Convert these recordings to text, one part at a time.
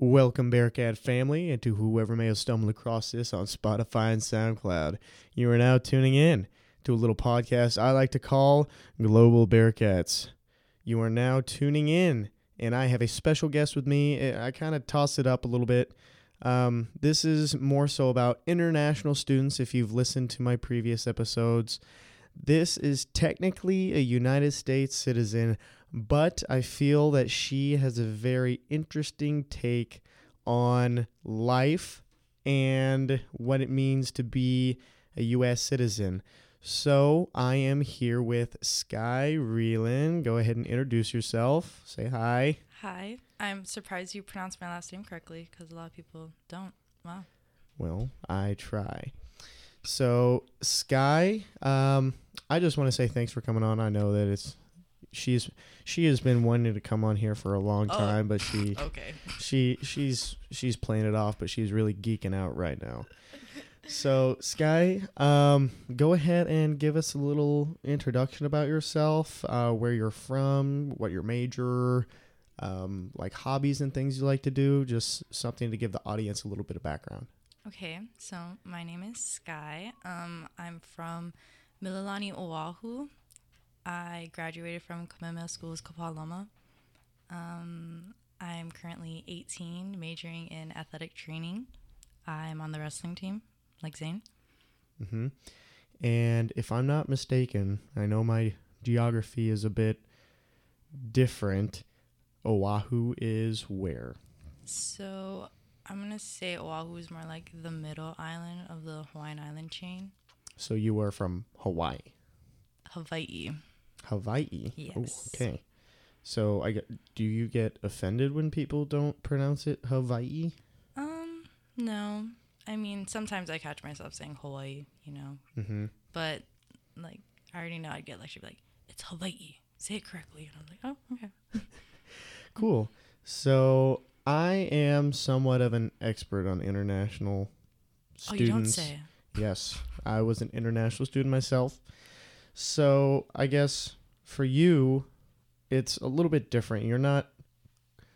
Welcome, Bearcat family, and to whoever may have stumbled across this on Spotify and SoundCloud. You are now tuning in to a little podcast I like to call Global Bearcats. You are now tuning in, and I have a special guest with me. I kind of toss it up a little bit. Um, this is more so about international students. If you've listened to my previous episodes, this is technically a United States citizen, but I feel that she has a very interesting take on life and what it means to be a U.S. citizen. So I am here with Skye Realin. Go ahead and introduce yourself. Say hi. Hi. I'm surprised you pronounced my last name correctly because a lot of people don't. Wow. Well, I try. So Skye, um, I just want to say thanks for coming on. I know that it's she's she has been wanting to come on here for a long Oh. time, but she Okay. she she's she's playing it off, but she's really geeking out right now. So Skye, um, go ahead and give us a little introduction about yourself, uh, where you're from, what your major, um, like hobbies and things you like to do. Just something to give the audience a little bit of background. Okay. So my name is Skye. Um, I'm from Mililani, Oahu. I graduated from Kamehameha School's Kapalama. Um, I'm currently 18, majoring in athletic training. I'm on the wrestling team, like Zane. hmm And if I'm not mistaken, I know my geography is a bit different. Oahu is where? So I'm gonna say Oahu is more like the middle island of the Hawaiian island chain. So you are from Hawaii. Hawaii. Hawaii. Oh, Yes. okay. So I get, do you get offended when people don't pronounce it Hawaii? Um, no. I mean, sometimes I catch myself saying Hawaii, you know, Mm-hmm. but like I already know I'd get like she'd be like it's Hawaii. Say it correctly, and I'm like, oh, okay. Cool. So I am somewhat of an expert on international students. Oh, you don't say. Yes, I was an international student myself. So I guess for you, it's a little bit different. You're not,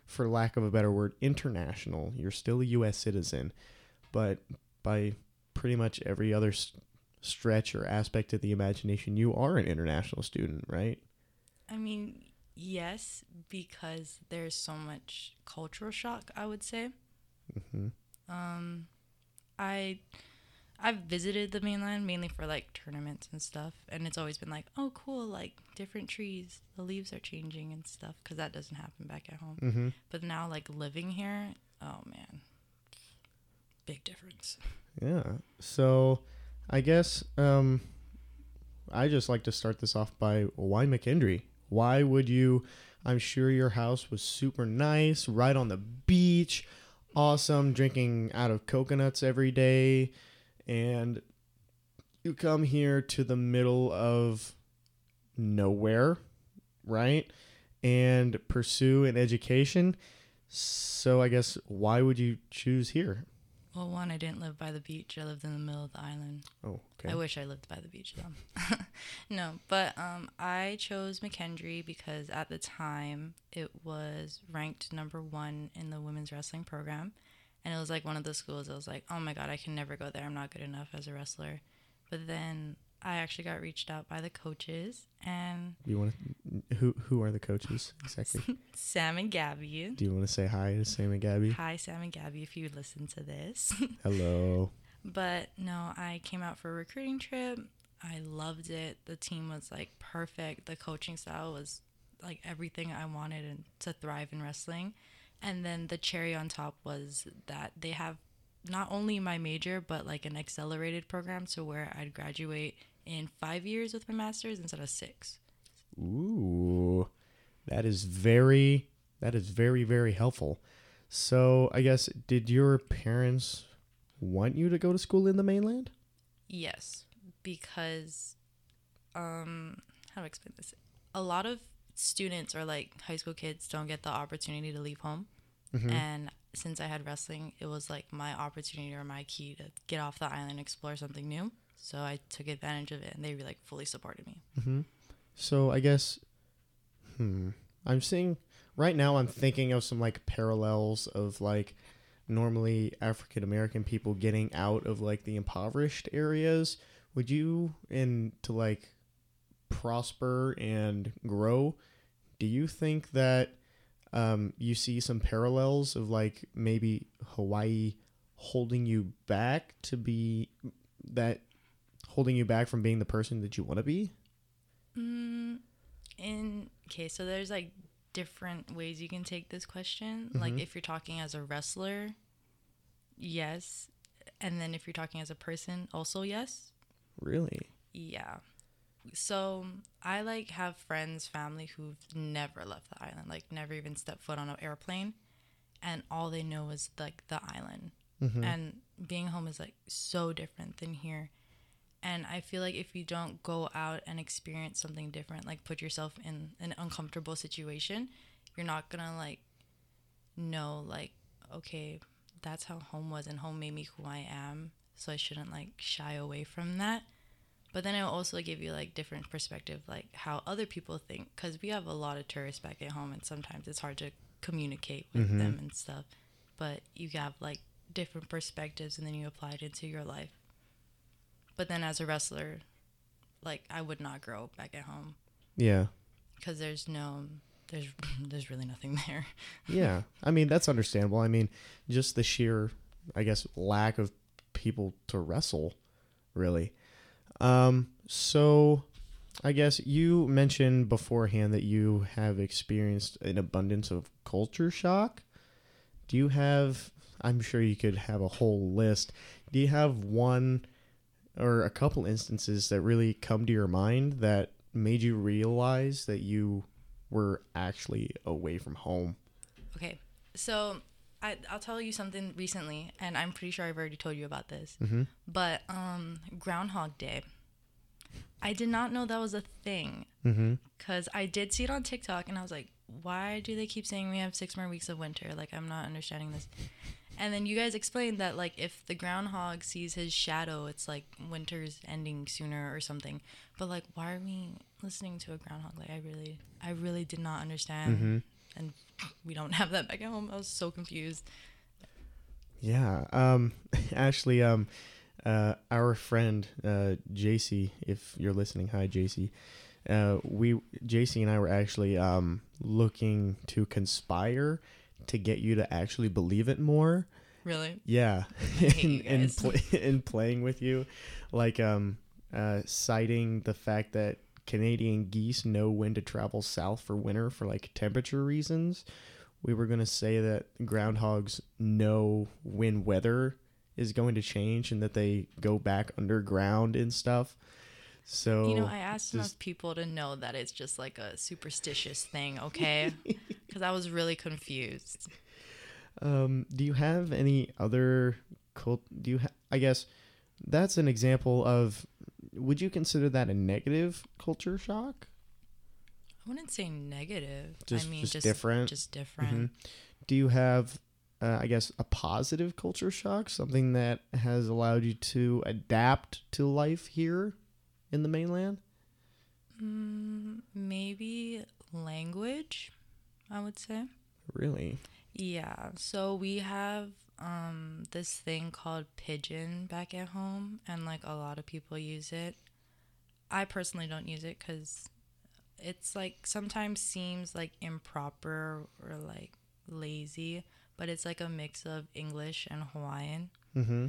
for lack of a better word, international. You're still a U.S. citizen, but by pretty much every other s- stretch or aspect of the imagination, you are an international student, right? I mean, yes, because there's so much cultural shock. I would say. hmm Um, I I've visited the mainland mainly for like tournaments and stuff, and it's always been like, oh, cool, like different trees, the leaves are changing and stuff, because that doesn't happen back at home. hmm But now, like living here, oh man, big difference. Yeah. So I guess um, I just like to start this off by why McKendree? Why would you? I'm sure your house was super nice, right on the beach, awesome, drinking out of coconuts every day, and you come here to the middle of nowhere, right? And pursue an education. So I guess why would you choose here? Well, one, I didn't live by the beach. I lived in the middle of the island. Oh, okay. I wish I lived by the beach though. no, but um, I chose McKendree because at the time it was ranked number one in the women's wrestling program, and it was like one of the schools. I was like, oh my god, I can never go there. I'm not good enough as a wrestler. But then I actually got reached out by the coaches and You want to, who who are the coaches exactly? Sam and Gabby. Do you want to say hi to Sam and Gabby? Hi, Sam and Gabby, if you listen to this. Hello. But no, I came out for a recruiting trip. I loved it. The team was like perfect. The coaching style was like everything I wanted and to thrive in wrestling. And then the cherry on top was that they have not only my major but like an accelerated program to where I'd graduate in 5 years with my masters instead of 6. Ooh, that is very that is very very helpful. So I guess did your parents want you to go to school in the mainland? Yes, because um how do I explain this? A lot of students or like high school kids don't get the opportunity to leave home. Mhm. And since I had wrestling, it was like my opportunity or my key to get off the island, explore something new. So I took advantage of it, and they like fully supported me. Mm-hmm. So I guess, hmm, I'm seeing right now I'm thinking of some like parallels of like normally African American people getting out of like the impoverished areas. Would you and to like prosper and grow, do you think that um, you see some parallels of like maybe Hawaii holding you back to be that holding you back from being the person that you want to be? Mm, in okay, so there's like different ways you can take this question. Like Mhm. if you're talking as a wrestler, yes, and then if you're talking as a person, also yes. Really? Yeah. So I like have friends, family who've never left the island, like never even stepped foot on an airplane, and all they know is like the island. Mm-hmm. And being home is like so different than here. And I feel like if you don't go out and experience something different, like put yourself in an uncomfortable situation, you're not gonna like know like okay, that's how home was and home made me who I am, so I shouldn't like shy away from that. But then it will also give you like different perspective, like how other people think, because we have a lot of tourists back at home, and sometimes it's hard to communicate with Mhm. them and stuff. But you have like different perspectives, and then you apply it into your life. But then as a wrestler, like I would not grow back at home Yeah. because there's no, there's there's really nothing there. Yeah. I mean, that's understandable. I mean, just the sheer, I guess, lack of people to wrestle, really. Um, so I guess you mentioned beforehand that you have experienced an abundance of culture shock. Do you have, I'm sure you could have a whole list. Do you have one or a couple instances that really come to your mind that made you realize that you were actually away from home? Okay, so I I'll tell you something recently, and I'm pretty sure I've already told you about this. Mm-hmm. But um, Groundhog Day. I did not know that was a thing Mm-hmm. because I did see it on TikTok, and I was like, why do they keep saying we have six more weeks of winter? Like, I'm not understanding this. And then you guys explained that like if the groundhog sees his shadow, it's like winter's ending sooner or something. But like, why are we listening to a groundhog? Like, I really, I really did not understand. Mm-hmm. And we don't have that back at home. I was so confused. Yeah. Um, actually, um, uh, our friend uh, JC, if you're listening, hi JC. Uh, we JC and I were actually um looking to conspire to get you to actually believe it more. Really? Yeah, in in, pl- in playing with you, like um, uh, citing the fact that Canadian geese know when to travel south for winter for like temperature reasons. We were gonna say that groundhogs know when weather is going to change and that they go back underground and stuff. So You know, I asked enough people to know that it's just like a superstitious thing, okay? Because I was really confused. Um, do you have any other cult? Do you? Ha- I guess that's an example of. Would you consider that a negative culture shock? I wouldn't say negative. Just, I mean, just, just different. Just different. Mhm. Do you have, uh, I guess, a positive culture shock? Something that has allowed you to adapt to life here in the mainland? Mm, maybe language, I would say. Really? Yeah. So we have um this thing called pidgin back at home and like a lot of people use it. I personally don't use it cuz it's like sometimes seems like improper or like lazy, but it's like a mix of English and Hawaiian Mm-hmm.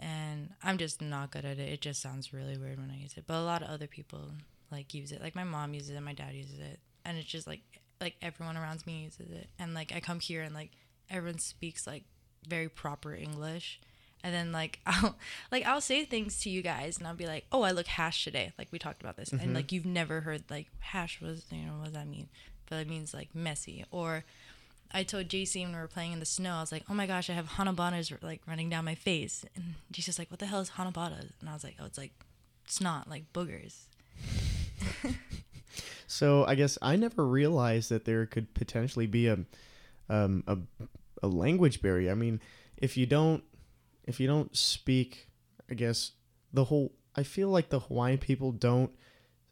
and I'm just not good at it. It just sounds really weird when I use it. But a lot of other people like use it. Like my mom uses it, my dad uses it, and it's just like like everyone around me uses it. And like I come here and like everyone speaks like very proper English. And then like I'll like I'll say things to you guys and I'll be like, "Oh, I look hash today." Like we talked about this. Mhm. And like you've never heard like hash was, you know, what does that mean? But it means like messy or I told JC when we were playing in the snow, I was like, "Oh my gosh, I have hanabatas like running down my face," and JC's like, "What the hell is hanabata?" And I was like, "Oh, it's like snot, like boogers." So I guess I never realized that there could potentially be a, um, a, a language barrier. I mean, if you don't, if you don't speak, I guess the whole. I feel like the Hawaiian people don't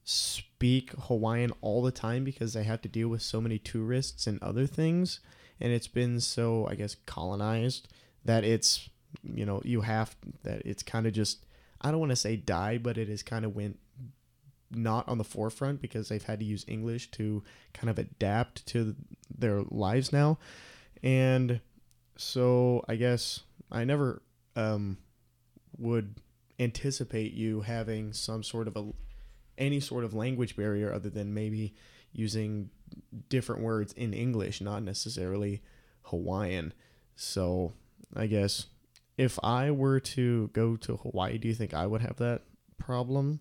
speak Hawaiian all the time because they have to deal with so many tourists and other things and it's been so I guess colonized that it's you know you have that it's kind of just I don't want to say die but it has kind of went not on the forefront because they've had to use English to kind of adapt to their lives now and so I guess I never um would anticipate you having some sort of a any sort of language barrier other than maybe using different words in English, not necessarily Hawaiian. So, I guess if I were to go to Hawaii, do you think I would have that problem?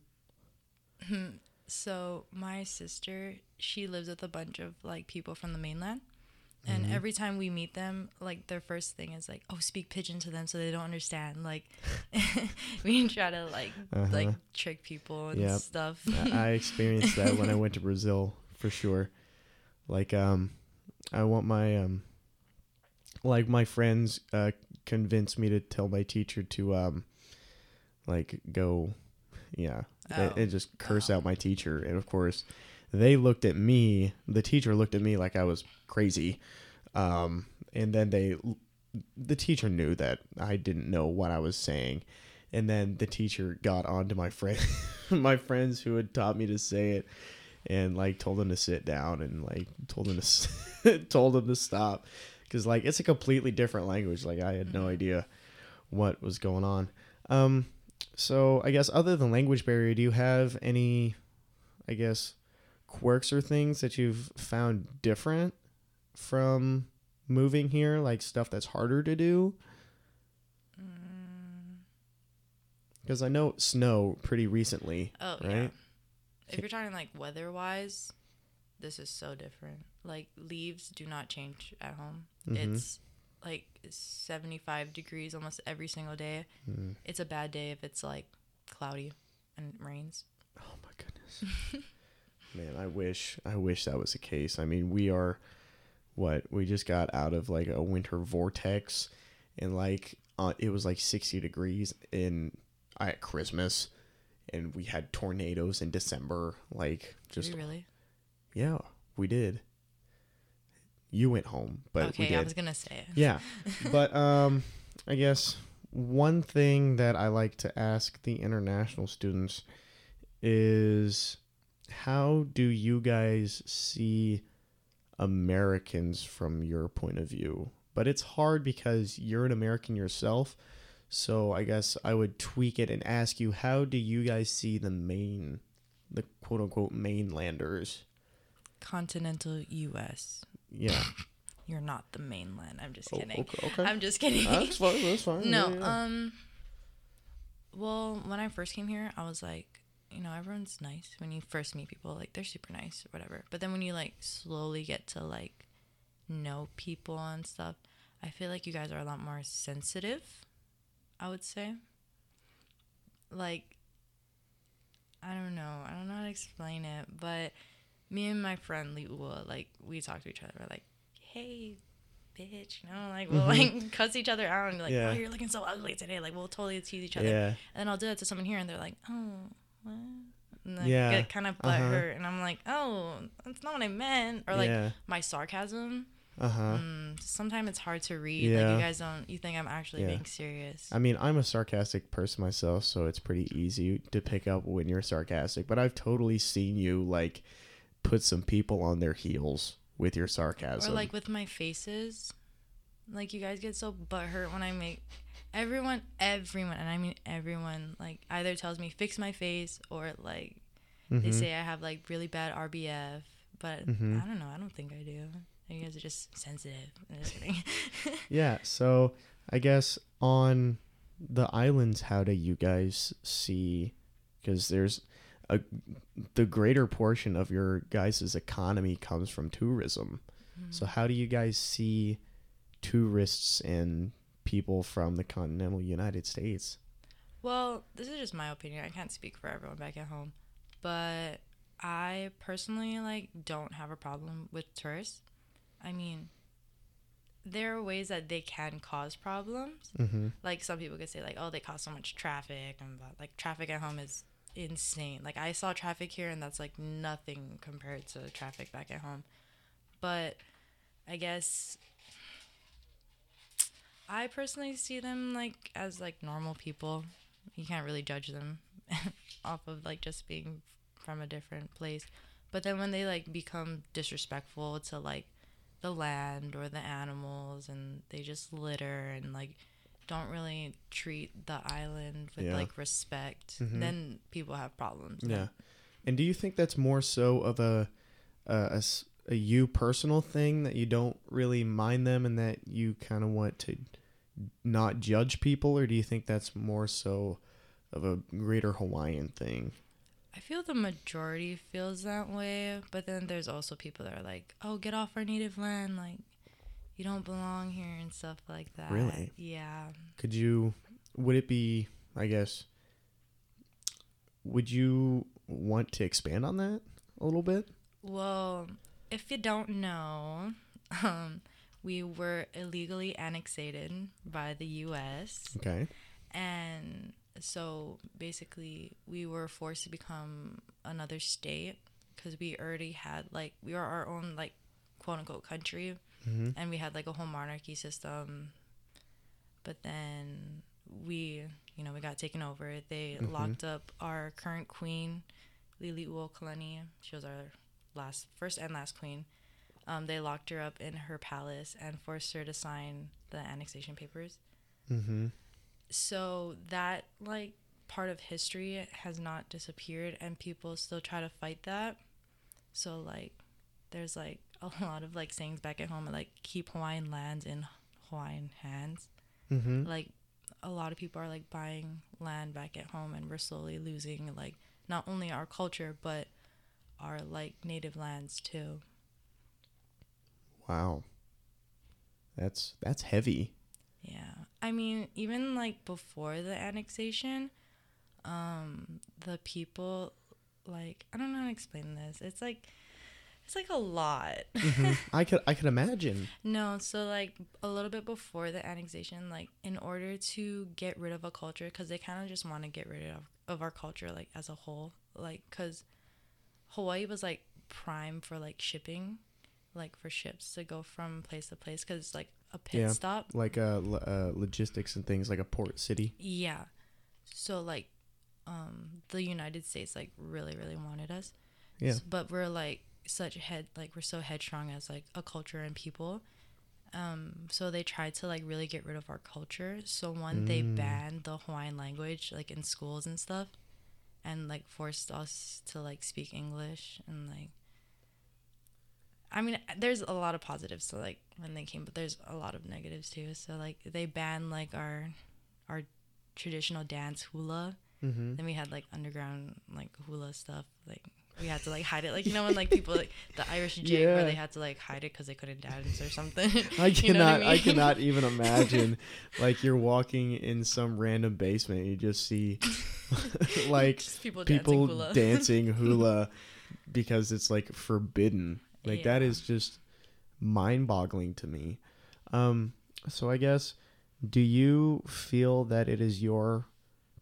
so my sister, she lives with a bunch of like people from the mainland. And Mhm. every time we meet them, like their first thing is like, "Oh, speak pidgin to them so they don't understand." Like, we try to like Uh-huh. like trick people and Yep. stuff. I experienced that when I went to Brazil for sure. Like um I want my um like my friends uh convinced me to tell my teacher to um like go yeah and, Oh. and just curse Oh. out my teacher and of course they looked at me the teacher looked at me like I was crazy. Um and then they the teacher knew that I didn't know what I was saying. And then the teacher got on to my friend my friends who had taught me to say it and like told them to sit down and like told them to told them to stop. Because like it's a completely different language. Like i had no Mhm. idea what was going on. Um so i guess other than language barrier do you have any i guess quirks or things that you've found different from moving here like stuff that's harder to do Mm, because i know snow pretty recently oh yeah. If you're talking like weather wise, this is so different. Like leaves do not change at home. Mhm. It's like 75 degrees almost every single day. Mm. It's a bad day if it's like cloudy and it rains. Oh my goodness. Man, I wish I wish that was the case. I mean, we are what we just got out of like a winter vortex and like uh, it was like 60 degrees in at Christmas and we had tornadoes in December like just really? yeah, we did. You went home, but we okay. I was gonna say it. Yeah. but um I guess one thing that I like to ask the international students is how do you guys see Americans from your point of view? But it's hard because you're an American yourself. So I guess I would tweak it and ask you how do you guys see the main the quote unquote mainlanders? Continental U.S. Yeah. You're not the mainland. I'm just Oh, kidding. okay. okay. I'm just kidding. that's fine. That's fine. no, Yeah, yeah. um, well, when I first came here, I was like, you know, everyone's nice when you first meet people. Like they're super nice, or whatever. But then when you like slowly get to like know people and stuff, I feel like you guys are a lot more sensitive. I would say. Like, I don't know. I don't know how to explain it, but me and my friend Liua, like, we talk to each other. We're like, hey, bitch, you know, like we'll like cuss each other out and be like, Mm-hmm. Yeah. oh, you're looking so ugly today. Like we'll totally tease each other. yeah. And then I'll do that to someone here, and they're like, oh, what? And like, Yeah. get kind of Uh-huh. butthurt, and I'm like, oh, that's not what I meant. Or like yeah. my sarcasm. Uh-huh. Mm, sometimes it's hard to read. Like Yeah. you guys don't. You think I'm actually Yeah. being serious. I mean, I'm a sarcastic person myself, so it's pretty easy to pick up when you're sarcastic. But I've totally seen you like put some people on their heels with your sarcasm. Or like with my faces, like you guys get so butthurt when I make everyone, everyone, and I mean everyone, like either tells me fix my face or like they Mhm. say I have like really bad RBF, but Mhm. I don't know. I don't think I do. You guys are just sensitive. Just. Yeah, so I guess on the islands, how do you guys see? Because there's a the greater portion of your guys' economy comes from tourism. So how do you guys see tourists and people from the continental United States? Well, this is just my opinion. I can't speak for everyone back at home, but I personally like don't have a problem with tourists. I mean, there are ways that they can cause problems. Mm-hmm. Like some people could say like, "Oh, they cause so much traffic," and blah. like traffic at home is insane. Like I saw traffic here and that's like nothing compared to traffic back at home. But I guess I personally see them like as like normal people. You can't really judge them off of like just being from a different place. But then when they like become disrespectful to like the land or the animals and they just litter and like don't really treat the island with Yeah. like respect, Mhm. then people have problems. Yeah. And do you think that's more so of a a a you personal thing that you don't really mind them and that you kind of want to not judge people, or do you think that's more so of a greater Hawaiian thing? I feel the majority feels that way, but then there's also people that are like, "Oh, get off our native land, like you don't belong here" and stuff like that. Really? Yeah. Could you? Would it be? I guess. Would you want to expand on that a little bit? Well, if you don't know, um, we were illegally annexed by the U.S. Okay. and so basically we were forced to become another state because we already had like we were our own like quote unquote country Mm-hmm. and we had like a whole monarchy system but then we you know we got taken over they Mhm. locked up our current queen Liliuokalani. she was our last first and last queen um, they locked her up in her palace and forced her to sign the annexation papers Mm-hmm. so that like part of history has not disappeared and people still try to fight that so like there's like a lot of like sayings back at home like keep hawaiian lands in hawaiian hands Mm-hmm. like a lot of people are like buying land back at home and we're slowly losing like not only our culture but our like native lands too Wow. That's that's heavy. Yeah. I mean, even like before the annexation, um, the people like I don't know how to explain this. It's like it's like a lot. Mhm. I could I could imagine. no, so like a little bit before the annexation, like in order to get rid of a culture cuz they kind of just want to get rid of of our culture like as a whole, like cuz Hawaii was like prime for like shipping, like for ships to go from place to place cuz it's like a pit Yeah. stop Like uh, lo- uh logistics and things like a port city. Yeah. So like um the United States like really really wanted us. Yeah. S- But we're like such head like we're so headstrong as like a culture and people. Um so they tried to like really get rid of our culture. So one they Mm. banned the Hawaiian language like in schools and stuff and like forced us to like speak English and like I mean, there's a lot of positives to like when they came, but there's a lot of negatives too. So like they banned like our our traditional dance hula. Mm-hmm. Then we had like underground like hula stuff. Like we had to like hide it. Like you know when like people like the Irish jig Yeah. where they had to like hide it because they couldn't dance or something. I You know what cannot I, mean? cannot even imagine like you're walking in some random basement you just see like Just people, people dancing hula. dancing hula because it's like forbidden. Like that Yeah. is just mind-boggling to me. Um so I guess do you feel that it is your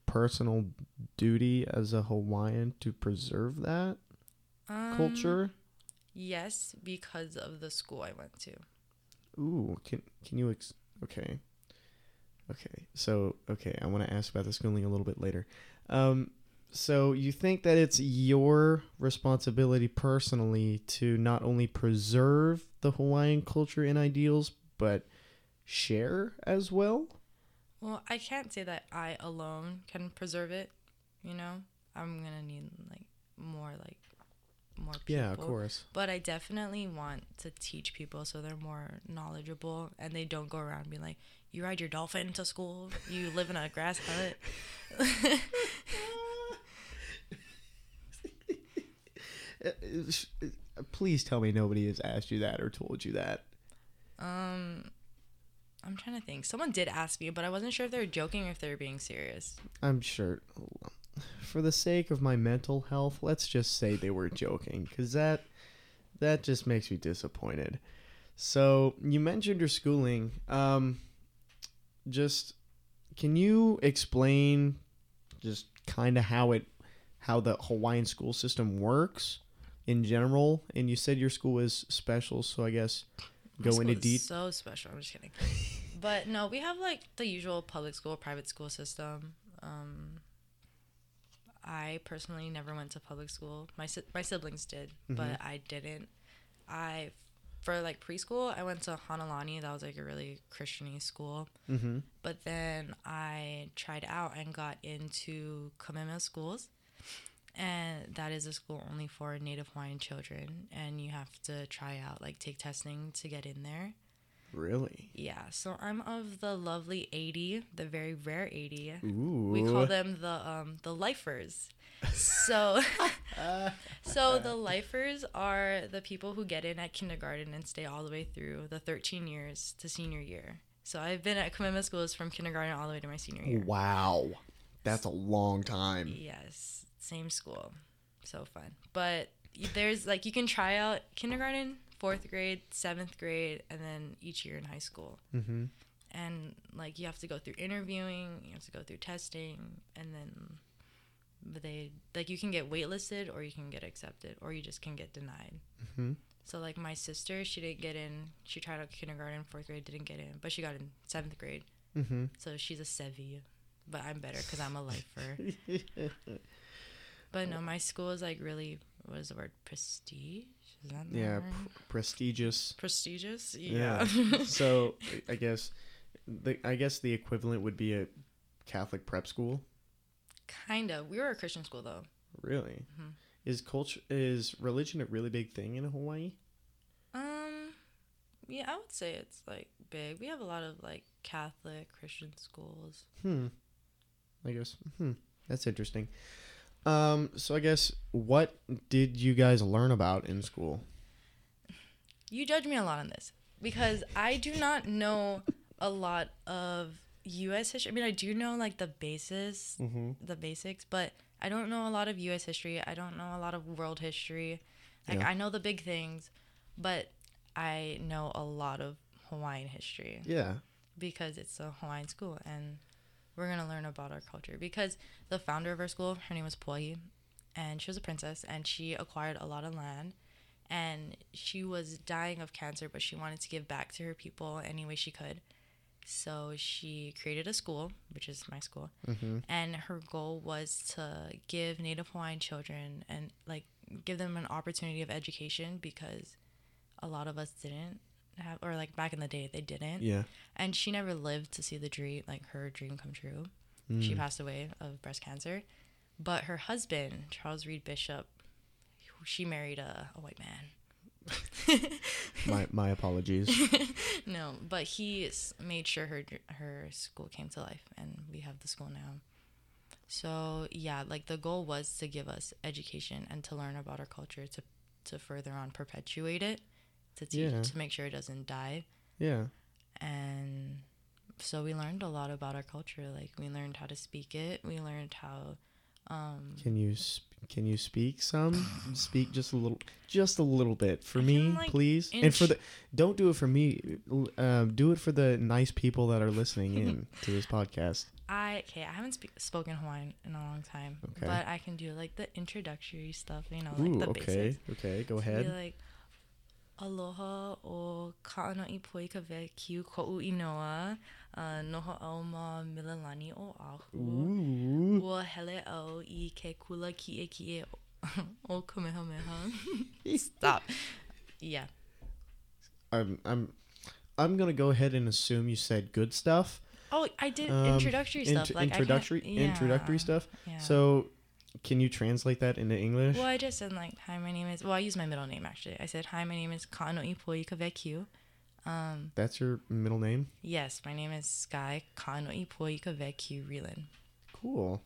personal duty as a Hawaiian to preserve that Um, culture? Yes, because of the school I went to. Ooh, can can you ex- okay. Okay. So, okay, I want to ask about the schooling a little bit later. Um so you think that it's your responsibility personally to not only preserve the Hawaiian culture and ideals but share as well? Well, I can't say that I alone can preserve it. You know, I'm gonna need like more like more people. Yeah, of course. But I definitely want to teach people so they're more knowledgeable and they don't go around being like, "You ride your dolphin to school. You live in a grass hut." Please tell me nobody has asked you that or told you that. um, I'm trying to think. Someone did ask me, but I wasn't sure if they were joking or if they were being serious. I'm sure. For the sake of my mental health, let's just say they were joking, because that that just makes me disappointed. So you mentioned your schooling. Um, just can you explain just kind of how it how the Hawaiian school system works in general. And you said your school is special, so I guess go into deep. So special. I'm just kidding. but no, we have like the usual public school, private school system. Um, I personally never went to public school. My si- my siblings did, but Mhm. I didn't. I for like preschool, I went to Hanalani. That was like a really Christiany school. Mm-hmm. But then I tried out and got into Kamehameha schools. And that is a school only for Native Hawaiian children. And you have to try out, like, take testing to get in there. Really? Yeah. So I'm of the lovely 80, the very rare 80. Ooh. We call them the um the lifers. So so the lifers are the people who get in at kindergarten and stay all the way through the 13 years to senior year. So I've been at Kamehameha schools from kindergarten all the way to my senior year. Wow. That's a long time. Yes, same school. So fun. But there's like you can try out kindergarten, fourth grade, seventh grade, and then each year in high school. Mm-hmm. And like you have to go through interviewing, you have to go through testing, and then but they like you can get waitlisted or you can get accepted or you just can get denied. Mm-hmm. So like my sister, she didn't get in. She tried out kindergarten, fourth grade, didn't get in, but she got in seventh grade. Mm-hmm. So she's a sevi, but I'm better because I'm a lifer. But no, my school is like really what is the word prestige? Is that yeah, pr- prestigious. prestigious? Yeah. Yeah. so I guess the I guess the equivalent would be a Catholic prep school. kind of. We were a Christian school though. Really? Mhm. Is culture is religion a really big thing in Hawaii? Um, yeah, I would say it's like big. We have a lot of like Catholic Christian schools. Hmm. I guess. Hmm. That's interesting. Um. So I guess what did you guys learn about in school? You judge me a lot on this because I do not know a lot of U.S. history. I mean, I do know like the basis, Mm-hmm. the basics, but I don't know a lot of U.S. history. I don't know a lot of world history. Like Yeah. I know the big things, but I know a lot of Hawaiian history Yeah. because it's a Hawaiian school and we're gonna learn about our culture. Because the founder of our school, her name was Pauahi, and she was a princess and she acquired a lot of land and she was dying of cancer, but she wanted to give back to her people any way she could. So she created a school, which is my school, Mm-hmm. and her goal was to give Native Hawaiian children and like give them an opportunity of education because a lot of us didn't have, or like back in the day they didn't, Yeah. and she never lived to see the dream, like her dream come true. She Mm. passed away of breast cancer, but her husband Charles Reed Bishop, she married a, a white man. my my apologies. no, but he made sure her her school came to life, and we have the school now. So yeah, like the goal was to give us education and to learn about our culture to to further on perpetuate it, to teach Yeah. to make sure it doesn't die, Yeah. and so we learned a lot about our culture. Like we learned how to speak it. We learned how. Um, Can you sp- can you speak some? speak just a little, just a little bit for I me, like, please. And for the, don't do it for me. Um, do it for the nice people that are listening in to this podcast. I okay. I haven't spe- spoken Hawaiian in a long time, Okay. but I can do like the introductory stuff. You know, like Ooh, the okay, basics. okay, go ahead. like, aloha o ka'ana i poi ve kiu ko'u inoa, uh, noho au ma milalani o ahu. Ooh. Ua hele au i ke kula ki e ki e o kamehameha. Stop. Yeah. I'm I'm I'm gonna go ahead and assume you said good stuff. Oh, I did Um, introductory stuff. int- like introductory introductory stuff. Yeah. So, can you translate that into English? Well, I just said like, hi, my name is. Well, I use my middle name actually. I said, hi, my name is Kano Ipoi Kavekiu. Um, That's your middle name. yes, my name is Skye Kano Ipoi Kavekiu Realin. Cool.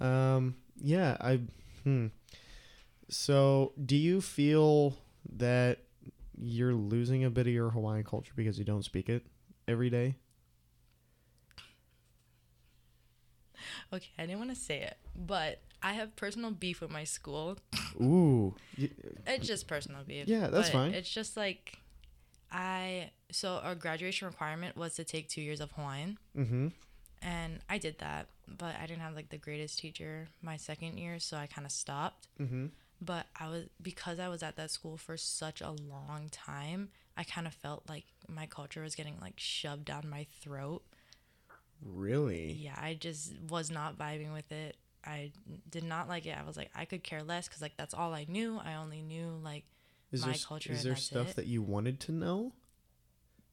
Um. Yeah. I. Hmm. So, do you feel that you're losing a bit of your Hawaiian culture because you don't speak it every day? Okay, I didn't want to say it, but I have personal beef with my school. Ooh. It's just personal beef. Yeah, that's fine. It's just like, I so our graduation requirement was to take two years of Hawaiian, mm-hmm. and I did that, but I didn't have like the greatest teacher my second year, so I kind of stopped. Mm-hmm. But I was because I was at that school for such a long time, I kind of felt like my culture was getting like shoved down my throat. Really? Yeah, I just was not vibing with it. I did not like it. I was like, I could care less because like that's all I knew. I only knew like Is my there culture is there stuff it. that you wanted to know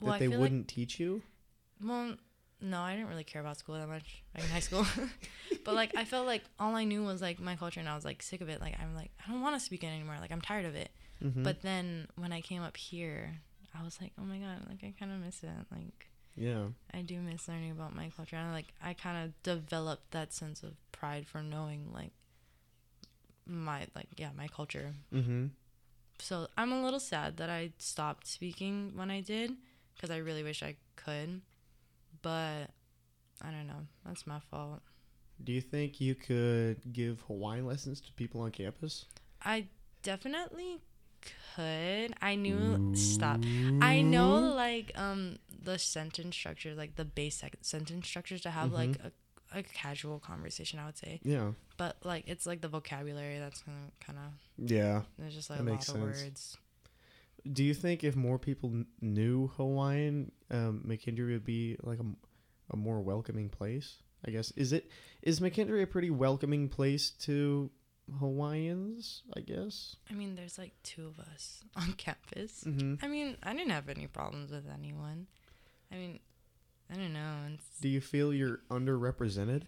that I they wouldn't teach you? well, no, I didn't really care about school that much back in high school. but like I felt like all I knew was like my culture, and I was like sick of it. Like I'm like I don't want to speak it anymore. Like I'm tired of it. Mhm. But then when I came up here, I was like, oh my god, like I kind of miss it. Like yeah. I do miss learning about my culture. And like I kind of developed that sense of pride for knowing like my like yeah my culture. Mm-hmm. So I'm a little sad that I stopped speaking when I did because I really wish I could. But I don't know. That's my fault. Do you think you could give Hawaiian lessons to people on campus? I definitely could. I knew stop. I know like um the sentence structure, like the basic sentence structures to have like Mm-hmm. a, a casual conversation. I would say, Yeah. but like it's like the vocabulary that's kind of kind of. Yeah. there's just like That a lot makes of words. Do you think if more people kn- knew Hawaiian, um, McKendree would be like a, a more welcoming place? I guess is it is McKendree a pretty welcoming place to Hawaiians? I guess. I mean, there's like two of us on campus. Mm-hmm. I mean, I didn't have any problems with anyone. I mean, I don't know. Do you feel you're underrepresented?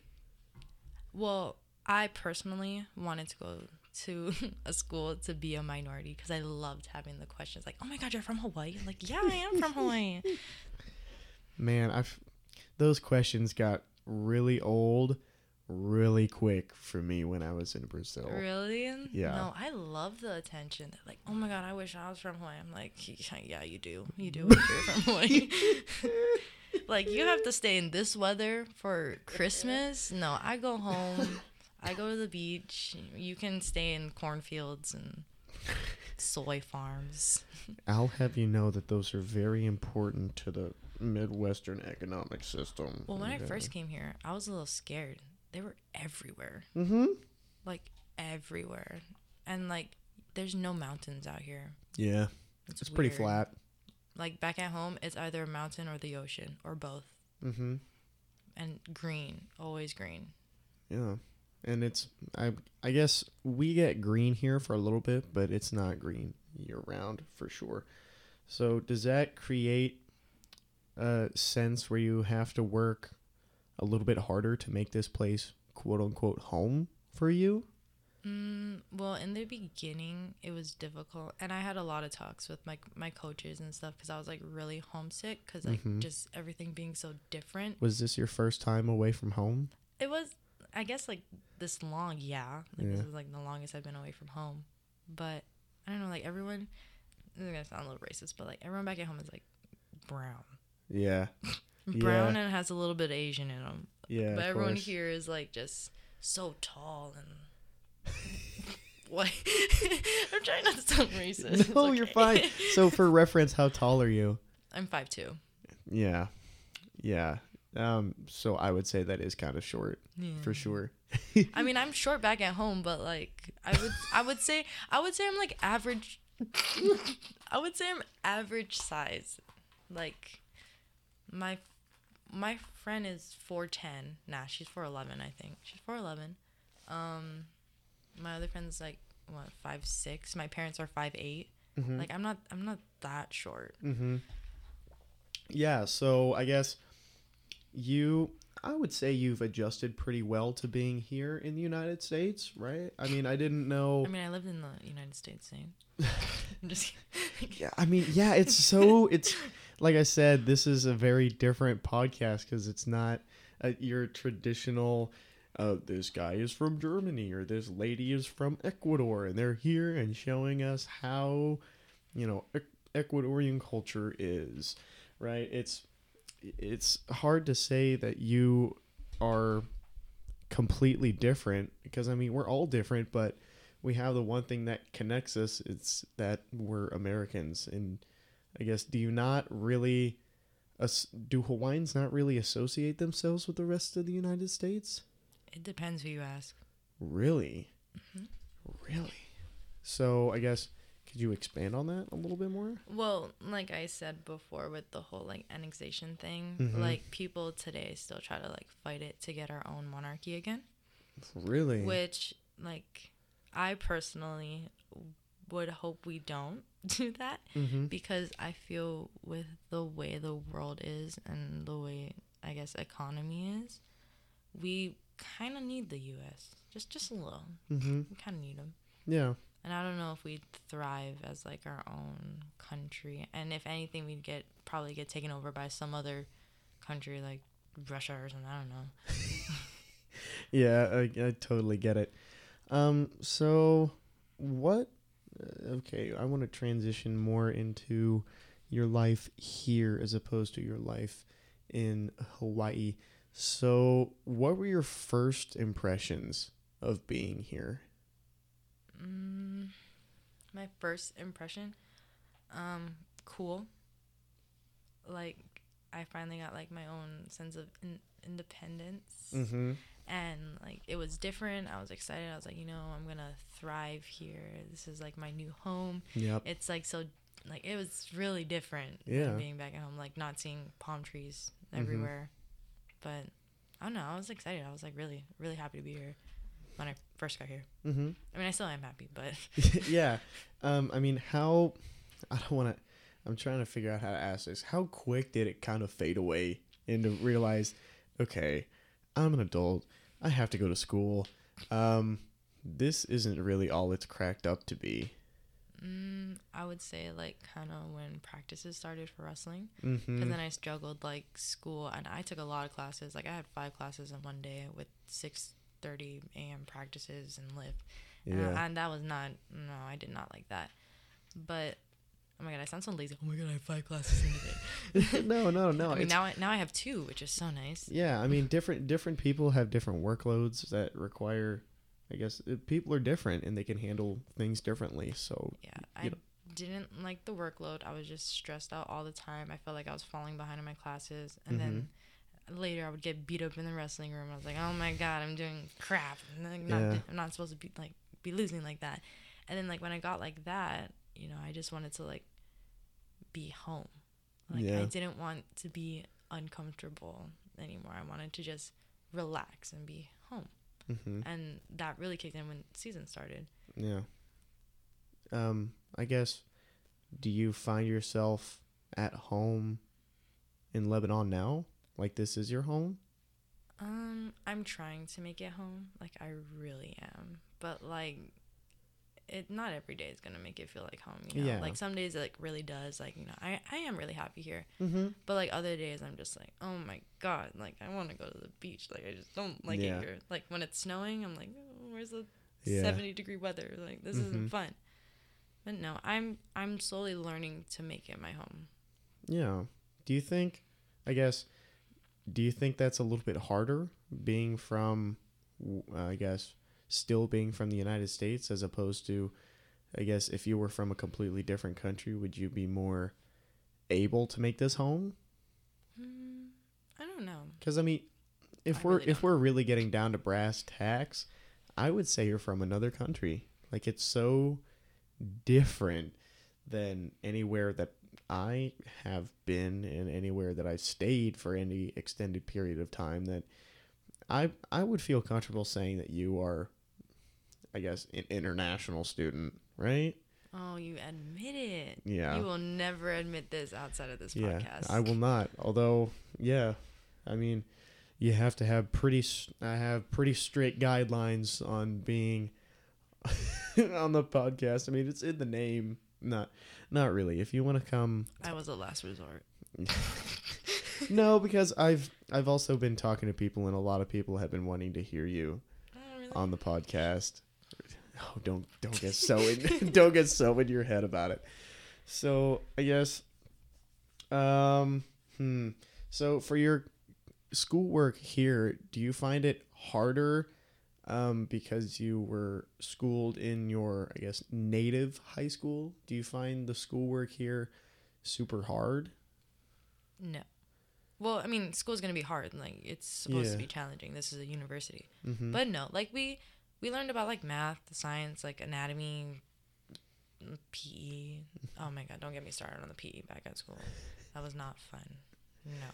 well, I personally wanted to go to a school to be a minority because I loved having the questions like, "Oh my God, you're from Hawaii!" I'm like, yeah, I am from Hawaii. Man, I've those questions got really old really quick for me when I was in Brazil. Really? Yeah. No, I love the attention. They're like, "Oh my God, I wish I was from Hawaii." I'm like, "Yeah, you do. You do wish you're from Hawaii." like you have to stay in this weather for Christmas. No, I go home. I go to the beach. You can stay in cornfields and soy farms. I'll have you know that those are very important to the Midwestern economic system. Well, when I first came here, I was a little scared. They were everywhere, Mm-hmm. like everywhere, and like there's no mountains out here. Yeah, It's, it's pretty flat. Like back at home, it's either a mountain or the ocean or both, Mm-hmm. and green, always green. Yeah, and it's I I guess we get green here for a little bit, but it's not green year round for sure. So does that create a sense where you have to work a little bit harder to make this place quote unquote home for you? Mm, well, in the beginning, it was difficult, and I had a lot of talks with my my coaches and stuff because I was like really homesick because like Mhm. just everything being so different. Was this your first time away from home? It was, I guess, like this long. Yeah, like this Yeah. is like the longest I've been away from home. But I don't know, like everyone. This is gonna sound a little racist, but like everyone back at home is like brown, Yeah, brown, Yeah. and has a little bit of Asian in them. yeah. but everyone course. here is like just so tall and what i'm trying not to sound racist No, you're fine. So for reference, how tall are you? i'm five two Yeah, yeah. Um, so I would say that is kind of short for sure. i mean i'm short back at home but like i would i would say i would say i'm like average i would say i'm average size like my my friend is 410 nah she's 411 i think she's 411 um my other friend's like what five six my parents are five eight Mhm. like i'm not i'm not that short Mm-hmm. Yeah, so I guess you, I would say you've adjusted pretty well to being here in the United States, right? I mean, I didn't know. i mean i lived in the united states same i'm just yeah, I mean, yeah, it's so it's like I said, this is a very different podcast because it's not uh, your traditional. Uh, this guy is from Germany or this lady is from Ecuador, and they're here and showing us how, you know, Ec- Ecuadorian culture is, right? It's it's hard to say that you are completely different because I mean we're all different, but we have the one thing that connects us. It's that we're Americans, and I guess do you not really do Hawaiians not really associate themselves with the rest of the United States? It depends who you ask. Really? Mm-hmm. Really? So I guess could you expand on that a little bit more? Well, like I said before, with the whole like annexation thing, Mhm. like people today still try to like fight it to get our own monarchy again. Really? Which, like, I personally would hope we don't do that mm-hmm. because I feel with the way the world is and the way I guess economy is, we kind of need the U.S. just just a little. Mm-hmm. We kind of need them. Yeah. And I don't know if we'd thrive as like our own country. And if anything, we'd get probably get taken over by some other country like Russia or something. I don't know. Yeah, I, I totally get it. Um, so what? Uh, Okay, I want to transition more into your life here as opposed to your life in Hawaii. So, what were your first impressions of being here? Mm, my first impression, um, cool. Like I finally got like my own sense of in- independence, Mm-hmm. And like it was different. I was excited. I was like, you know, I'm gonna thrive here. This is like my new home. Yep. It's like so, like it was really different. than Yeah. being back at home, like not seeing palm trees Mhm. everywhere, but I don't know. I was excited. I was like really, really happy to be here when I first got here. Mm-hmm. I mean, I still am happy, but yeah. Um, I mean, how? I don't want to. I'm trying to figure out how to ask this. How quick did it kind of fade away into realize, okay, I'm an adult. I have to go to school. Um, this isn't really all it's cracked up to be. Mm, I would say like kind of when practices started for wrestling, Mm-hmm. because then I struggled like school, and I took a lot of classes. Like I had five classes in one day with six thirty a.m. practices and lift, and, I- Yeah. and that was not no, I did not like that. But oh my god, I sound so lazy. Oh my god, I have five classes in a day. no, no, no. I mean now I, now I have two, which is so nice. yeah, I mean, different different people have different workloads that require. I guess uh, people are different and they can handle things differently. So Yeah, I know. didn't like the workload. I was just stressed out all the time. I felt like I was falling behind in my classes, and then Mm-hmm. later I would get beat up in the wrestling room. I was like, oh my god, I'm doing crap. I'm not, Yeah. I'm not supposed to be like be losing like that. And then like when I got like that, you know, I just wanted to like be home. Like Yeah. I didn't want to be uncomfortable anymore. I wanted to just relax and be home. hmm And that really kicked in when season started. Yeah. Um, I guess do you find yourself at home in Lebanon now? Like this is your home? Um, I'm trying to make it home. Like I really am. But like it not every day is gonna make it feel like home, you know. Yeah. Like some days it like really does. Like, you know, I, I am really happy here. Mm-hmm. But like other days I'm just like, Oh my god, like I wanna go to the beach. Like I just don't like Yeah. it here. Like when it's snowing, I'm like, oh, where's the Yeah. seventy degree weather? Like this Mhm. isn't fun. But no, I'm I'm slowly learning to make it my home. Yeah. Do you think I guess do you think that's a little bit harder being from uh, I guess still being from the United States as opposed to I guess if you were from a completely different country, would you be more able to make this home? Mm, I don't know. Because I mean, if I we're really if we're really getting down to brass tacks, I would say you're from another country. Like it's so different than anywhere that I have been and anywhere that I've stayed for any extended period of time. That I I would feel comfortable saying that you are, I guess, an international student, right? Oh, you admit it. Yeah. You will never admit this outside of this Yeah, podcast. I will not. Although, yeah, I mean, you have to have pretty. I have pretty strict guidelines on being on the podcast. I mean, it's in the name. Not, not really. If you want to come, I was a last resort. no, because I've I've also been talking to people, and a lot of people have been wanting to hear you Oh, really? on the podcast. Oh, don't don't get so in don't get so in your head about it. So I guess, um, hmm. So for your schoolwork here, do you find it harder, um, because you were schooled in your I guess native high school? Do you find the schoolwork here super hard? no. well, I mean, school's gonna be hard. Like it's supposed to be challenging. This is a university, Mm-hmm. but no, like we we learned about like math, science, like anatomy, PE. Oh my god, don't get me started on the PE back at school. That was not fun. No,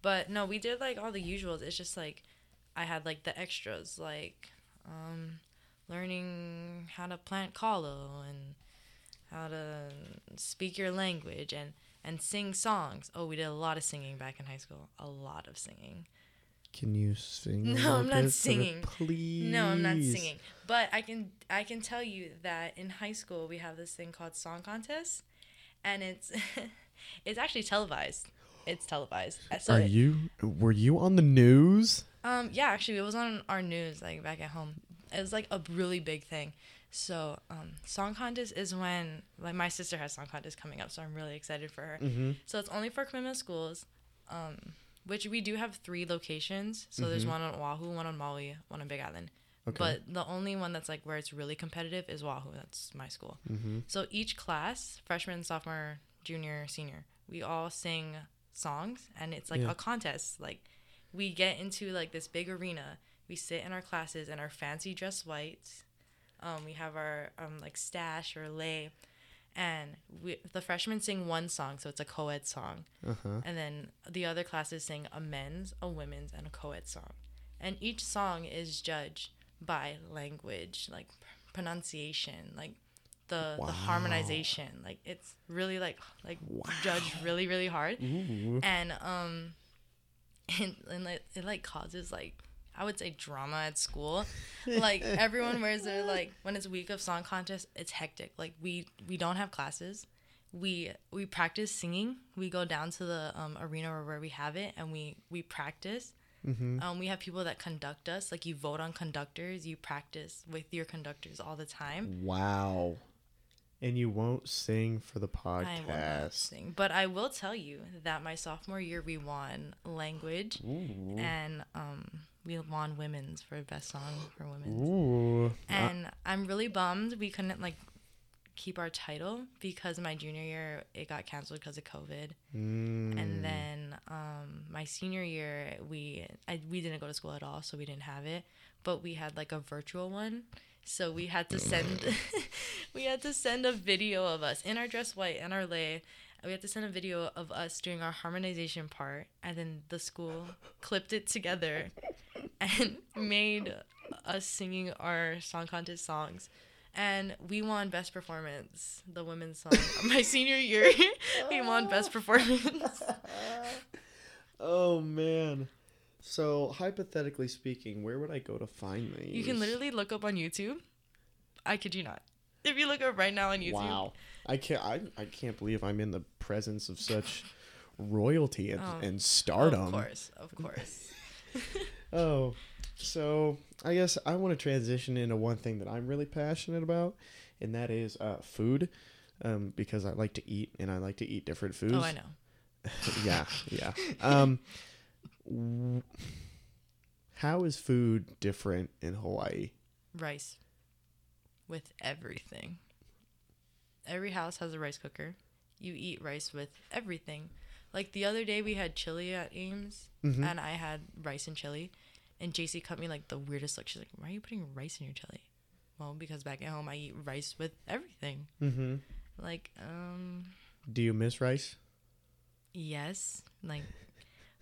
but no, we did like all the usuals. It's just like I had like the extras, like um, learning how to plant kalo and how to speak your language and and sing songs. Oh, we did a lot of singing back in high school. A lot of singing. Can you sing? No, I'm not bit for the- singing. Please. No, I'm not singing. But I can I can tell you that in high school we have this thing called song contest, and it's it's actually televised. It's televised. Uh, So Are it- you? Were you on the news? Um, yeah, actually, it was on our news like back at home. It was like a really big thing. So, um, song contest is when like my sister has song contest coming up, so I'm really excited for her. Mm-hmm. So it's only for Kamehameha schools, um, which we do have three locations. So there's Mhm. one on Oahu, one on Maui, one on Big Island. Okay. But the only one that's like where it's really competitive is Oahu. That's my school. mm-hmm. So each class, freshman, sophomore, junior, senior, we all sing songs and it's like Yeah. a contest. Like we get into like this big arena. We sit in our classes in our fancy dress whites. Um, we have our um, like stash or lei, and we the freshmen sing one song, so it's a co-ed song, Uh huh. and then the other classes sing a men's, a women's, and a co-ed song, and each song is judged by language, like pr- pronunciation, like the Wow. the harmonization. Like it's really like like judged really really hard, Ooh. and um, and, and it, it like causes like. I would say drama at school. Like everyone wears their like when it's week of song contest, it's hectic. Like we we don't have classes. We we practice singing. We go down to the um, arena or where we have it and we we practice. Mm-hmm. Um, we have people that conduct us. Like you vote on conductors. You practice with your conductors all the time. Wow. And you won't sing for the I will not podcast. sing, but I will tell you that my sophomore year we won language Ooh. and um, we won women's for best song for women's. Ooh. Uh, And I'm really bummed we couldn't like keep our title because my junior year it got canceled because of COVID. mm. And then um, my senior year we I, we didn't go to school at all, so we didn't have it. But we had like a virtual one, so we had to send we had to send a video of us in our dress white and our lei. We had to send a video of us doing our harmonization part, and then the school clipped it together and made us singing our song contest songs. And we won best performance, the women's song. My senior year, we won best performance. oh man. So hypothetically speaking, where would I go to find these? You can literally look up on YouTube. I kid you not. If you look up right now on YouTube, Wow. I can't. I, I can't believe I'm in the presence of such royalty and, Oh, and stardom. of course, of course. Oh, so I guess I want to transition into one thing that I'm really passionate about, and that is uh, food, um, because I like to eat and I like to eat different foods. Oh, I know. yeah, yeah. Um, w- how is food different in Hawaii? Rice with everything. Every house has a rice cooker. You eat rice with everything. Like the other day, we had chili at Ames, Mhm. and I had rice and chili. And JC cut me like the weirdest look. She's like, "Why are you putting rice in your chili?" Well, because back at home, I eat rice with everything. Mm-hmm. Like, um, Do you miss rice? yes, like,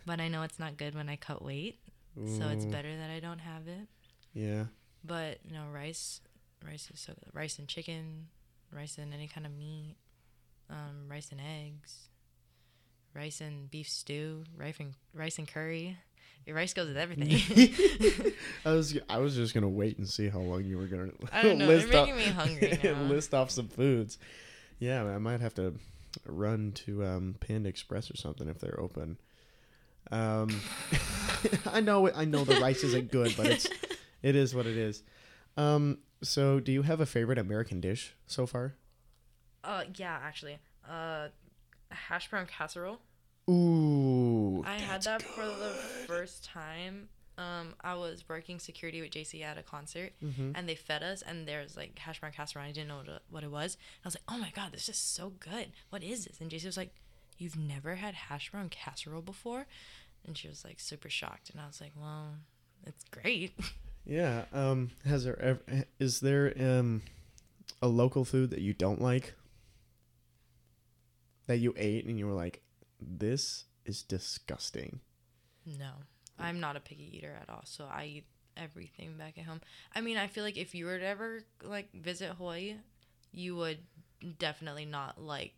but I know it's not good when I cut weight, so it's better that I don't have it. Yeah. But you know, rice, rice is so good. Rice and chicken, rice and any kind of meat, um, rice and eggs, rice and beef stew, rice and rice and curry. Your rice goes with everything. I was I was just gonna wait and see how long you were gonna I don't know. You're list off- me hungry now. list off some foods. Yeah, I might have to run to um, Panda Express or something if they're open. Um, I know I know the rice isn't good, but it's it is what it is. Um, so do you have a favorite American dish so far? uh, yeah, actually, uh, hash brown casserole. Ooh, I had that for the first time. Um, I was working security with JC at a concert, Mhm. and they fed us, and there's like hash brown casserole. I didn't know what it, what it was. I was like, "Oh my god, this is so good! What is this?" And JC was like, "You've never had hash brown casserole before?" And she was like super shocked, and I was like, "Well, it's great." Yeah. Um. Has there ever? Is there um, a local food that you don't like? That you ate and you were like, "This is disgusting." No, I'm not a picky eater at all. So I eat everything back at home. I mean, I feel like if you were to ever like visit Hawaii, you would definitely not like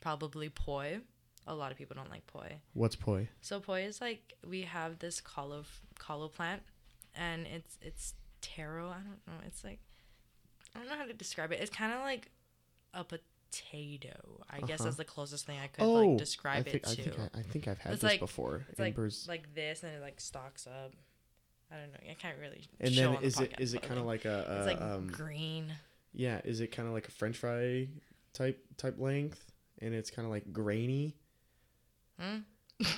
probably poi. A lot of people don't like poi. What's poi? So poi is like we have this kalo kalo plant, and it's it's taro. I don't know. It's like I don't know how to describe it. It's kind of like a potato. I guess Uh-huh. that's the closest thing I could oh, like describe I think, it I to. think I, I think I've had It's this like- before. It's like like this, and it like stalks up. I don't know. I can't really. and then on the is it podcast, is it kind of like a It's uh, like um green. yeah is it kind of like a French fry type type length and it's kind of like grainy. Hmm?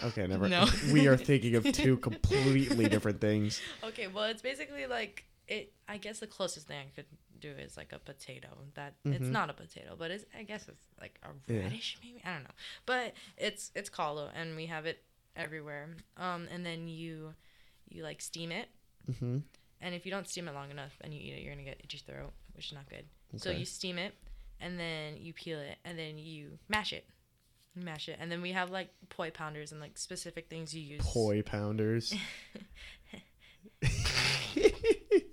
Okay, never. No. we are thinking of two completely different things. Okay, well, it's basically like it. I guess the closest thing I could do is like a potato. That it's Mhm. not a potato, but it's. I guess it's like a Yeah. radish, maybe. I don't know, but it's it's kalo, and we have it everywhere. Um, and then you, you like steam it, Mm-hmm. and if you don't steam it long enough and you eat it, you're gonna get itchy throat, which is not good. So you steam it, and then you peel it, and then you mash it. Mash it, and then we have like poi pounders and like specific things you use. Poi pounders.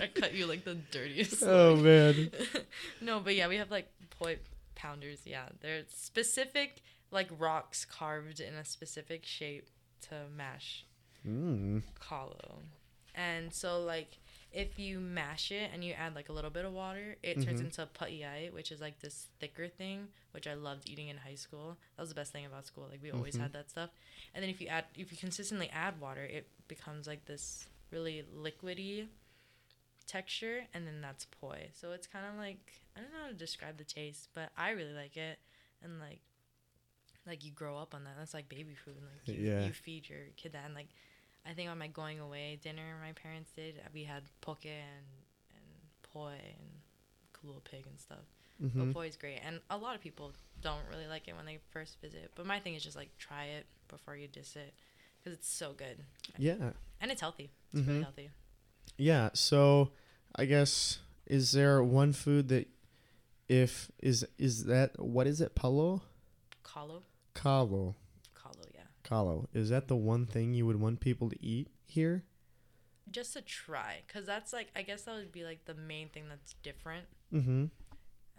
I cut you like the dirtiest. oh man. no, but yeah, we have like poi pounders. Yeah, they're specific like rocks carved in a specific shape to mash Mm. kalo. And so like if you mash it and you add like a little bit of water, it turns Mhm. into pa'iai, which is like this thicker thing, which I loved eating in high school. That was the best thing about school. Like we always Mhm. had that stuff. And then if you add if you consistently add water, it becomes like this really liquidy texture and then that's poi. So it's kind of like I don't know how to describe the taste, but I really like it and like like you grow up on that. That's like baby food. And, Like you, Yeah. you feed your kid that and like I think on my going away dinner my parents did, we had poke and and poi and kalua pig and stuff. hmm But poi is great, and a lot of people don't really like it when they first visit. But my thing is just like try it before you diss it, because it's so good Yeah. and it's healthy. It's really healthy. Yeah. So I guess is there one food that if is is that what is it? Palo? Kalo, Kalo. kalo, yeah. Kalo. Is that the one thing you would want people to eat here? Just to try, cause that's like I guess that would be like the main thing that's different. Mm-hmm.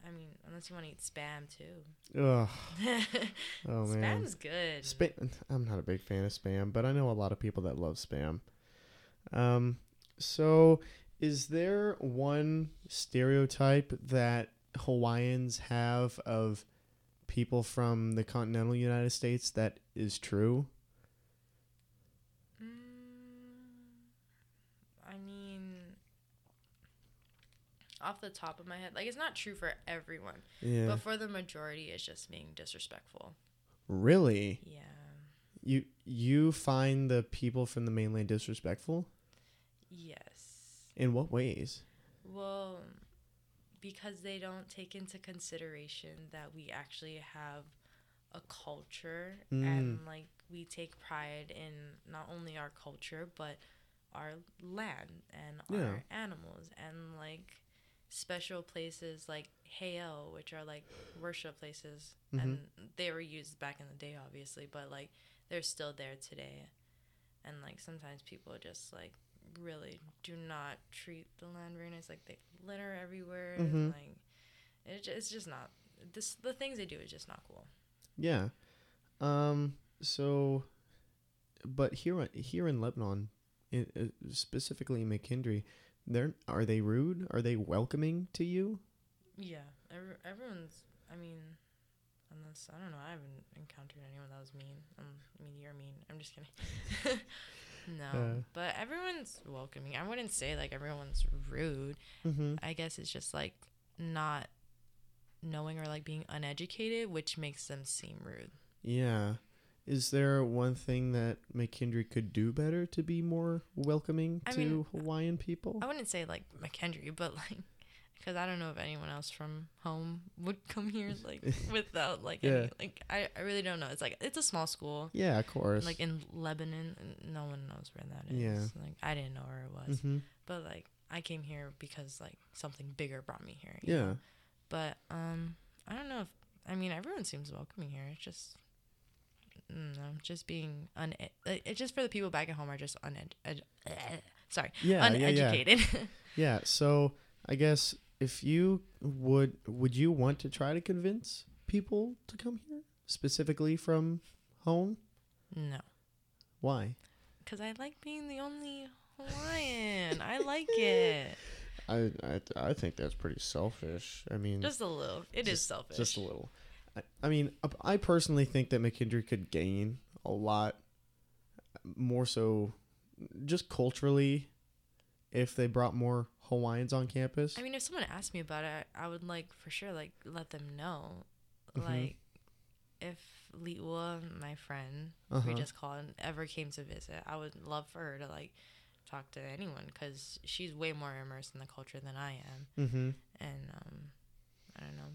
I mean, unless you want to eat spam too. Ugh. Oh man. Spam's good. Spam. I'm not a big fan of spam, but I know a lot of people that love spam. Um, so is there one stereotype that Hawaiians have of people from the continental United States that is true? Mm, I mean, off the top of my head, like it's not true for everyone, Yeah. but for the majority, it's just being disrespectful. really? Yeah. You you find the people from the mainland disrespectful? Yes. In what ways? Well, because they don't take into consideration that we actually have a culture and mm. like we take pride in not only our culture but our land and Yeah. our animals and like special places like Heiau, which are like worship places mm-hmm. and they were used back in the day obviously, but like they're still there today. And like sometimes people just like really do not treat the land very nice. Like they litter everywhere. Mhm. And, like it, it's just not this. The things they do is just not cool. Yeah. Um. So, but here, here in Lebanon, in, uh, specifically in McKendree, they're are they rude? Are they welcoming to you? Yeah, every, everyone's. I mean, unless I don't know, I haven't encountered anyone that was mean. Um, I mean, you're mean. I'm just kidding. no, Uh. but everyone's welcoming. I wouldn't say like everyone's rude. Mm-hmm. I guess it's just like not knowing or like being uneducated, which makes them seem rude. Yeah. Is there one thing that McKendree could do better to be more welcoming I to mean, Hawaiian people? I wouldn't say like McKendree, but like because I don't know if anyone else from home would come here like without like Yeah. any, like I, I really don't know. It's like it's a small school. Yeah, of course. Like in Lebanon, no one knows where that is. Yeah. Like I didn't know where it was, hmm but like I came here because like something bigger brought me here. Yeah. know? But um, I don't know if I mean everyone seems welcoming here. It's just. No, just being un. It's just for the people back at home are just uned. Ed, sorry, Yeah, yeah, yeah. uneducated. Yeah. So I guess if you would, would you want to try to convince people to come here specifically from home? no. Why? Because I like being the only Hawaiian. I like it. I, I I think that's pretty selfish. I mean, Just a little. It is Just- selfish. just a little. I, I mean, I personally think that McKendree could gain a lot more so just culturally if they brought more Hawaiians on campus. I mean, if someone asked me about it, I would like for sure like let them know. Mhm. Like, if Liua, my friend, Uh-huh. we just called, ever came to visit, I would love for her to like talk to anyone because she's way more immersed in the culture than I am. mm-hmm. And um, I don't know.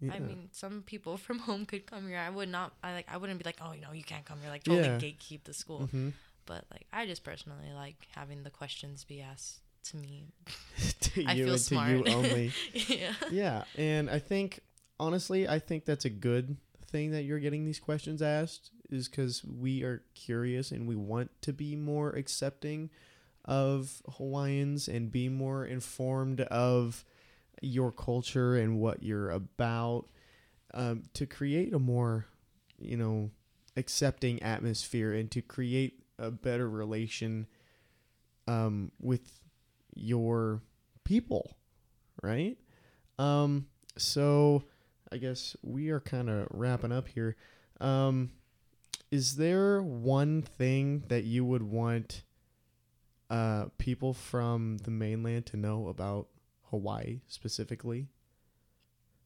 Yeah. I mean, some people from home could come here. I would not. I like. I wouldn't be like, oh, you know, you can't come here. Like totally Yeah. gatekeep the school. hmm But like, I just personally like having the questions be asked to me. to I you feel and smart. to you only. yeah. yeah, and I think honestly, I think that's a good thing that you're getting these questions asked is because we are curious and we want to be more accepting of Hawaiians and be more informed of your culture and what you're about um, to create a more, you know, accepting atmosphere and to create a better relation um, with your people, right? Um, so I guess we are kind of wrapping up here. Um, is there one thing that you would want uh, people from the mainland to know about Hawaii specifically?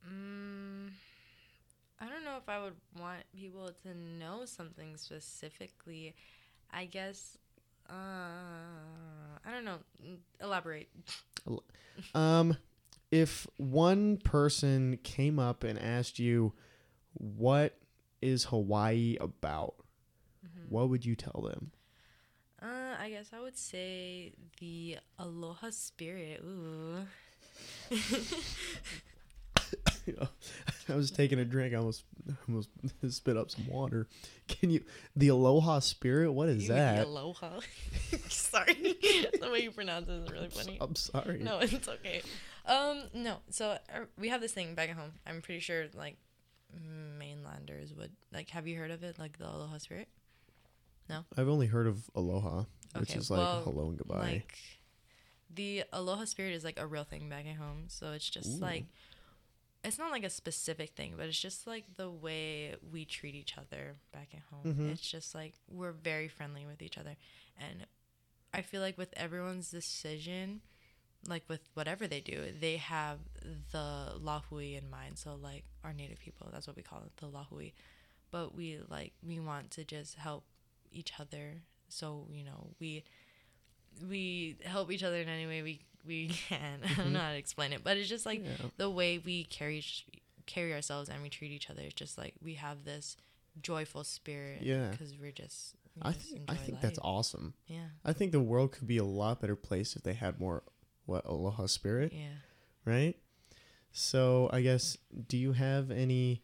Mm, I don't know if I would want people to know something specifically. I guess. Uh, I don't know. Elaborate. Um, if one person came up and asked you, "What is Hawaii about?" What would you tell them? Uh, I guess I would say the aloha spirit. Ooh. I was taking a drink. I almost almost spit up some water. Can you the aloha spirit? What is You that? Aloha. Sorry. the way you pronounce it is really funny. I'm sorry. No, it's okay. Um, no. So uh, we have this thing back at home. I'm pretty sure like mainlanders would like. Have you heard of it? Like the aloha spirit. No. I've only heard of aloha, which Okay, is like well, hello and goodbye. Like the aloha spirit is like a real thing back at home. So it's just Ooh. like it's not like a specific thing, but it's just like the way we treat each other back at home. Mhm. It's just like we're very friendly with each other. And I feel like with everyone's decision, like with whatever they do, they have the lahui in mind. So like our native people, that's what we call it, the lahui. But we like we want to just help each other. So, you know, we we help each other in any way we we can. I don't mm-hmm. know how to explain it, but it's just like Yeah. the way we carry carry ourselves and we treat each other. It's just like we have this joyful spirit. Yeah. because we're just. we I just think I enjoy think that's awesome. Yeah, I think the world could be a lot better place if they had more what aloha spirit, yeah. right? So I guess do you have any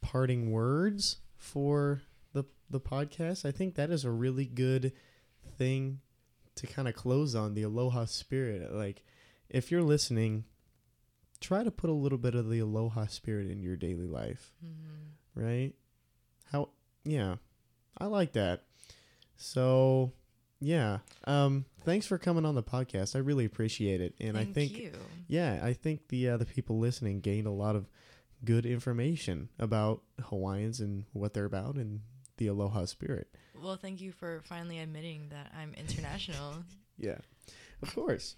parting words for the the podcast? I think that is a really good thing to kind of close on the aloha spirit. Like if you're listening, try to put a little bit of the aloha spirit in your daily life, hmm right? How yeah. I like that. So, yeah. Um thanks for coming on the podcast. I really appreciate it. And Thank I think you. yeah, I think the uh, the people listening gained a lot of good information about Hawaiians and what they're about and the aloha spirit. Well, thank you for finally admitting that I'm international. Yeah. Of course.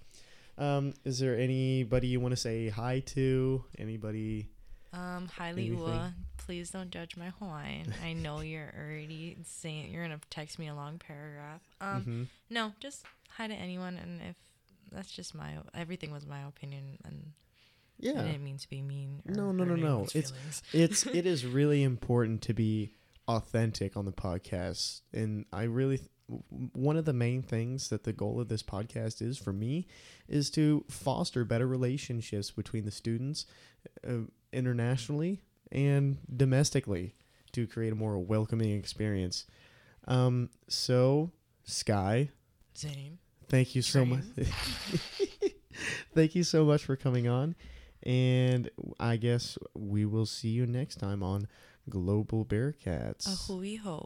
Um is there anybody you want to say hi to? Anybody Um, hi? Liua. Please don't judge my Hawaiian. I know you're already saying you're gonna text me a long paragraph. Um, Mhm. no, just hi to anyone, and if that's just my everything was my opinion, and I Yeah. didn't mean to be mean. or No, no, no, no. It's- feelings. it's it is really important to be authentic on the podcast. And i really th- one of the main things that the goal of this podcast is for me is to foster better relationships between the students uh, internationally and domestically to create a more welcoming experience. Um so Skye Zane. thank you so much. Thank you so much for coming on. And i guess we will see you next time on global bearcats A hui ho.